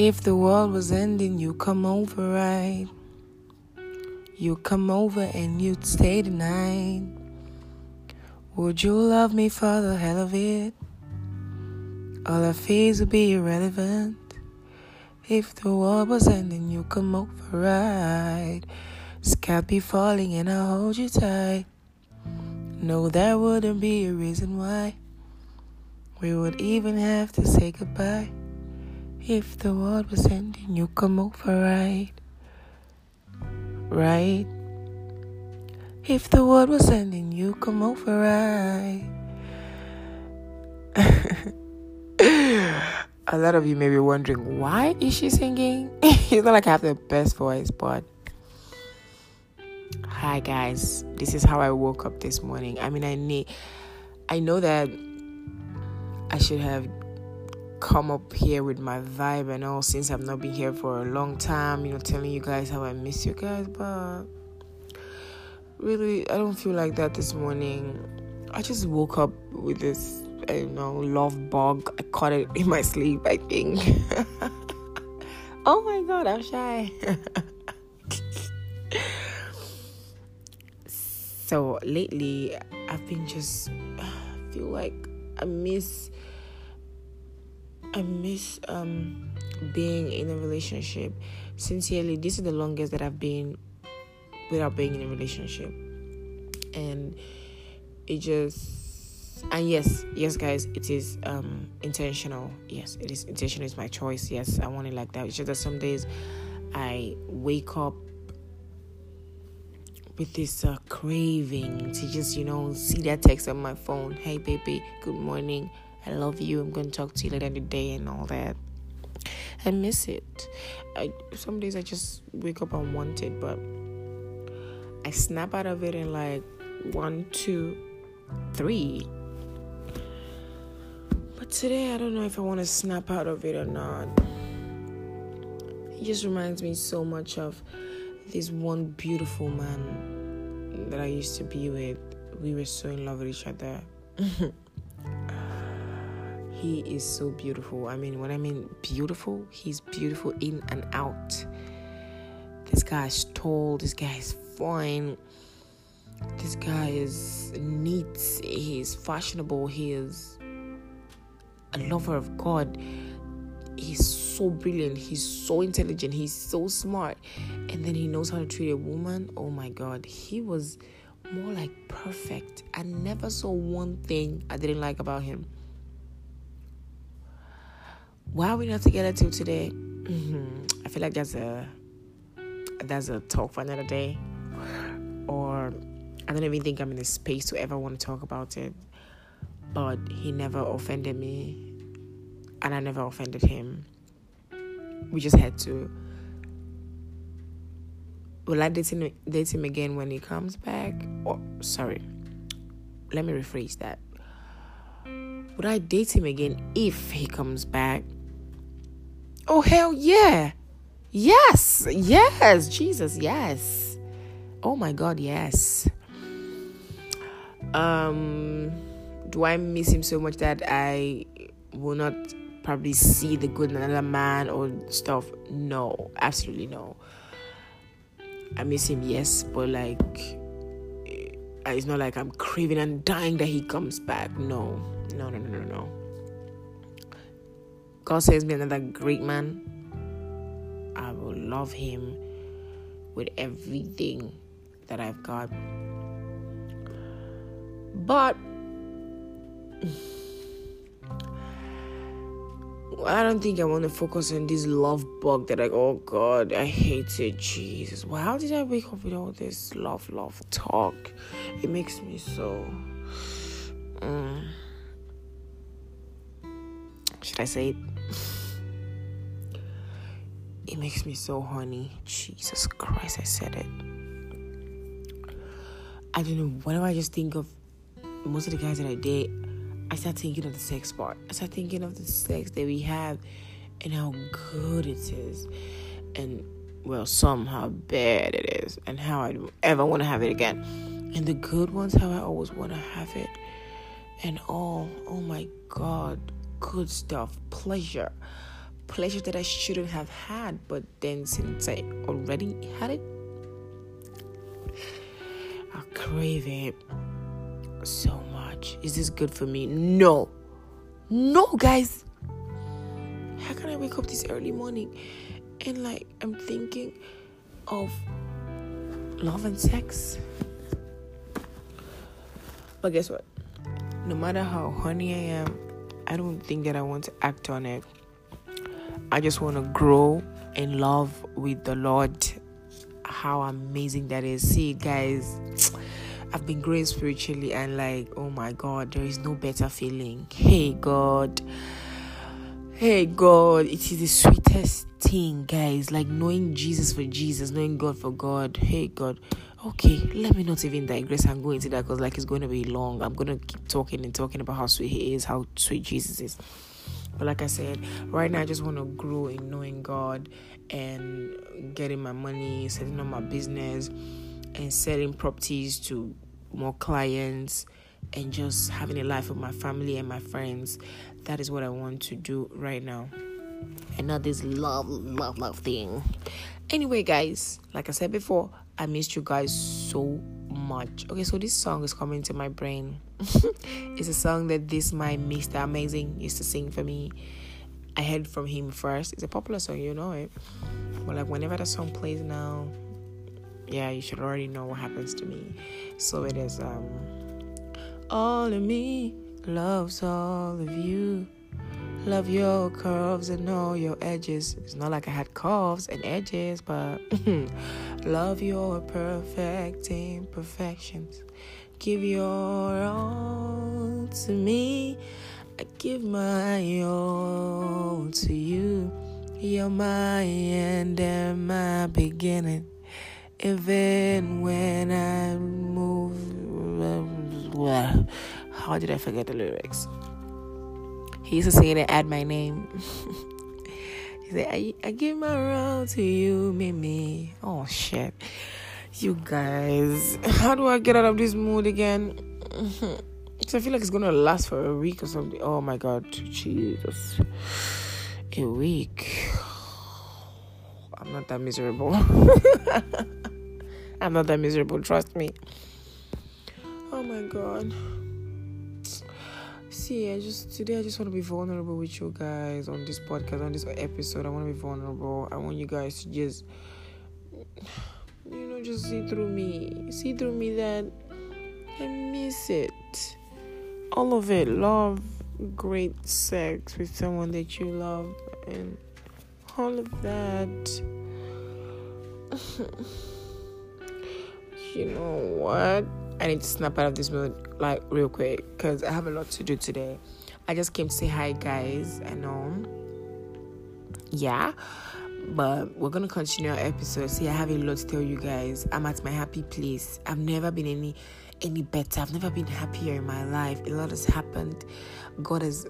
If the world was ending, you come over, right? You come over and you'd stay the night. Would you love me for the hell of it? All our fears would be irrelevant. If the world was ending, you come over, right? Sky be falling and I'll hold you tight. No, there wouldn't be a reason why we would even have to say goodbye. If the world was ending, you come over, right? Right? If the world was ending, you come over, right? a lot of you may be wondering why is she singing? it's not like I have the best voice, but hi guys, this is how I woke up this morning. I mean, I need, I know that I should have come up here with my vibe and all since I've not been here for a long time, you know, telling you guys how I miss you guys, but really, I don't feel like that this morning. I just woke up with this, you know, love bug. I caught it in my sleep, I think. oh my god, I'm shy. so lately, I've been just I feel like I miss I miss um being in a relationship. Sincerely, this is the longest that I've been without being in a relationship. And it just and yes, yes guys, it is um intentional. Yes, it is intentional, it's my choice. Yes, I want it like that. It's just that some days I wake up with this uh, craving to just, you know, see that text on my phone. Hey, baby, good morning. I love you. I'm going to talk to you later in the day and all that. I miss it. I, some days I just wake up and want it, but I snap out of it in like one, two, three. But today I don't know if I want to snap out of it or not. It just reminds me so much of this one beautiful man that I used to be with. We were so in love with each other. he is so beautiful. I mean, when I mean beautiful, he's beautiful in and out. This guy is tall, this guy is fine, this guy is neat, he's fashionable, he is a lover of God. He's so brilliant, he's so intelligent, he's so smart, and then he knows how to treat a woman. Oh my God, he was more like perfect. I never saw one thing I didn't like about him. Why are we not together till today? Mm-hmm. I feel like that's a that's a talk for another day, or I don't even think I'm in a space to ever want to talk about it. But he never offended me, and I never offended him. We just had to. Will I date him, date him again when he comes back? Or sorry, let me rephrase that. Would I date him again if he comes back? Oh hell yeah. Yes. Yes. Jesus, yes. Oh my god, yes. Um do I miss him so much that I will not probably see the good in another man or stuff? No, absolutely no. I miss him, yes, but like it's not like I'm craving and dying that he comes back. No, no, no, no, no, no. God sends me another great man. I will love him with everything that I've got. But I don't think I want to focus on this love bug that like, oh God, I hate it. Jesus. Well, how did I wake up with all this love, love talk? It makes me so. Um, should I say it? It makes me so horny. Jesus Christ, I said it. I don't know. Whenever I just think of most of the guys that I date, I start thinking of the sex part. I start thinking of the sex that we have and how good it is. And, well, some how bad it is. And how I ever want to have it again. And the good ones, how I always want to have it. And all, oh my God, good stuff, pleasure, pleasure that I shouldn't have had, but then since I already had it, I crave it so much. Is this good for me? No. No, guys. How can I wake up this early morning and like I'm thinking of love and sex? But guess what? No matter how horny I am, I don't think that I want to act on it. I just want to grow in love with the Lord. How amazing that is. See, guys, I've been growing spiritually and like, oh my God, there is no better feeling. Hey, God. Hey, God, it is the sweetest thing, guys. Like knowing Jesus for Jesus, knowing God for God. Hey, God okay let me not even digress and go into that because like it's going to be long. I'm going to keep talking and talking about how sweet he is how sweet jesus is. But like i said right now i just want to grow in knowing god and getting my money setting up my business and selling properties to more clients and just having a life with my family and my friends. That is what i want to do right now. And not this love love love thing. Anyway guys like i said before I missed you guys so much. Okay, so this song is coming to my brain. it's a song that this my Mr. Amazing used to sing for me. I heard from him first. It's a popular song, you know it. But like whenever the song plays now, yeah, you should already know what happens to me. So it is um all of me loves all of you. Love your curves and all your edges. It's not like I had curves and edges, but love your perfect imperfections. Give your all to me. I give my all to you. You're my end and my beginning. Even when I move. Uh, how did I forget the lyrics? He used to add my name. he said, I, I give my all to you, Mimi. Oh, shit. You guys, how do I get out of this mood again? Because I feel like it's to last for a week or something. Oh, my God. Jesus. A week. I'm not that miserable. I'm not that miserable, trust me. Oh my god see i just today i just want to be vulnerable with you guys on this podcast on this episode. I want to be vulnerable. I want you guys to just you know just see through me. See through me that i miss it. All of it. Love great sex with someone that you love and all of that. You know what I need to snap out of this mood like real quick because I have a lot to do today. I just came to say hi, guys. I know, yeah, but we're gonna continue our episode. See, I have a lot to tell you guys. I'm at my happy place. I've never been any any better. I've never been happier in my life. A lot has happened. God has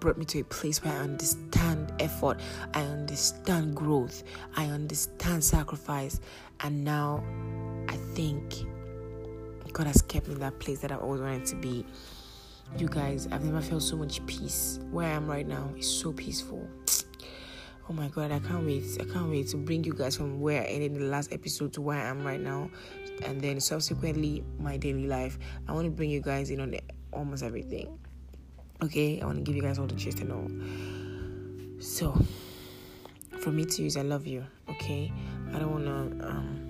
brought me to a place where I understand effort, I understand growth, I understand sacrifice, and now I think God has kept me in that place that I've always wanted to be. You guys, I've never felt so much peace. Where I am right now is so peaceful. Oh my god, I can't wait. I can't wait to bring you guys from where I ended in the last episode to where I am right now. And then subsequently my daily life. I want to bring you guys in on almost everything. Okay, I want to give you guys all the gist and all. So, from me to use, I love you. Okay, I don't want to um,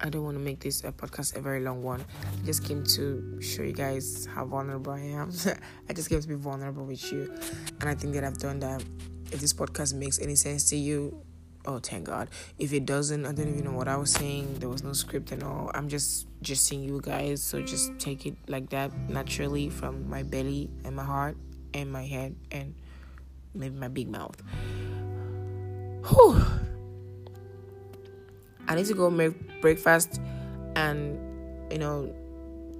I don't want to make this a podcast a very long one. I just came to show you guys how vulnerable I am. I just came to be vulnerable with you, and I think that I've done that. If this podcast makes any sense to you, oh thank God. If it doesn't, I don't even know what I was saying. There was no script and all. I'm just just seeing you guys, so just take it like that naturally from my belly and my heart and my head and maybe my big mouth. Whew. I need to go make breakfast and, you know,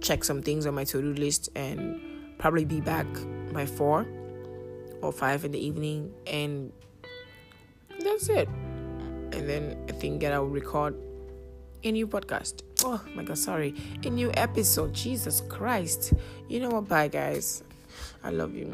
check some things on my to do list and probably be back by four or five in the evening. And that's it. And then I think that I will record a new podcast. Oh my god, sorry. A new episode. Jesus Christ. You know what? Bye, guys. I love you.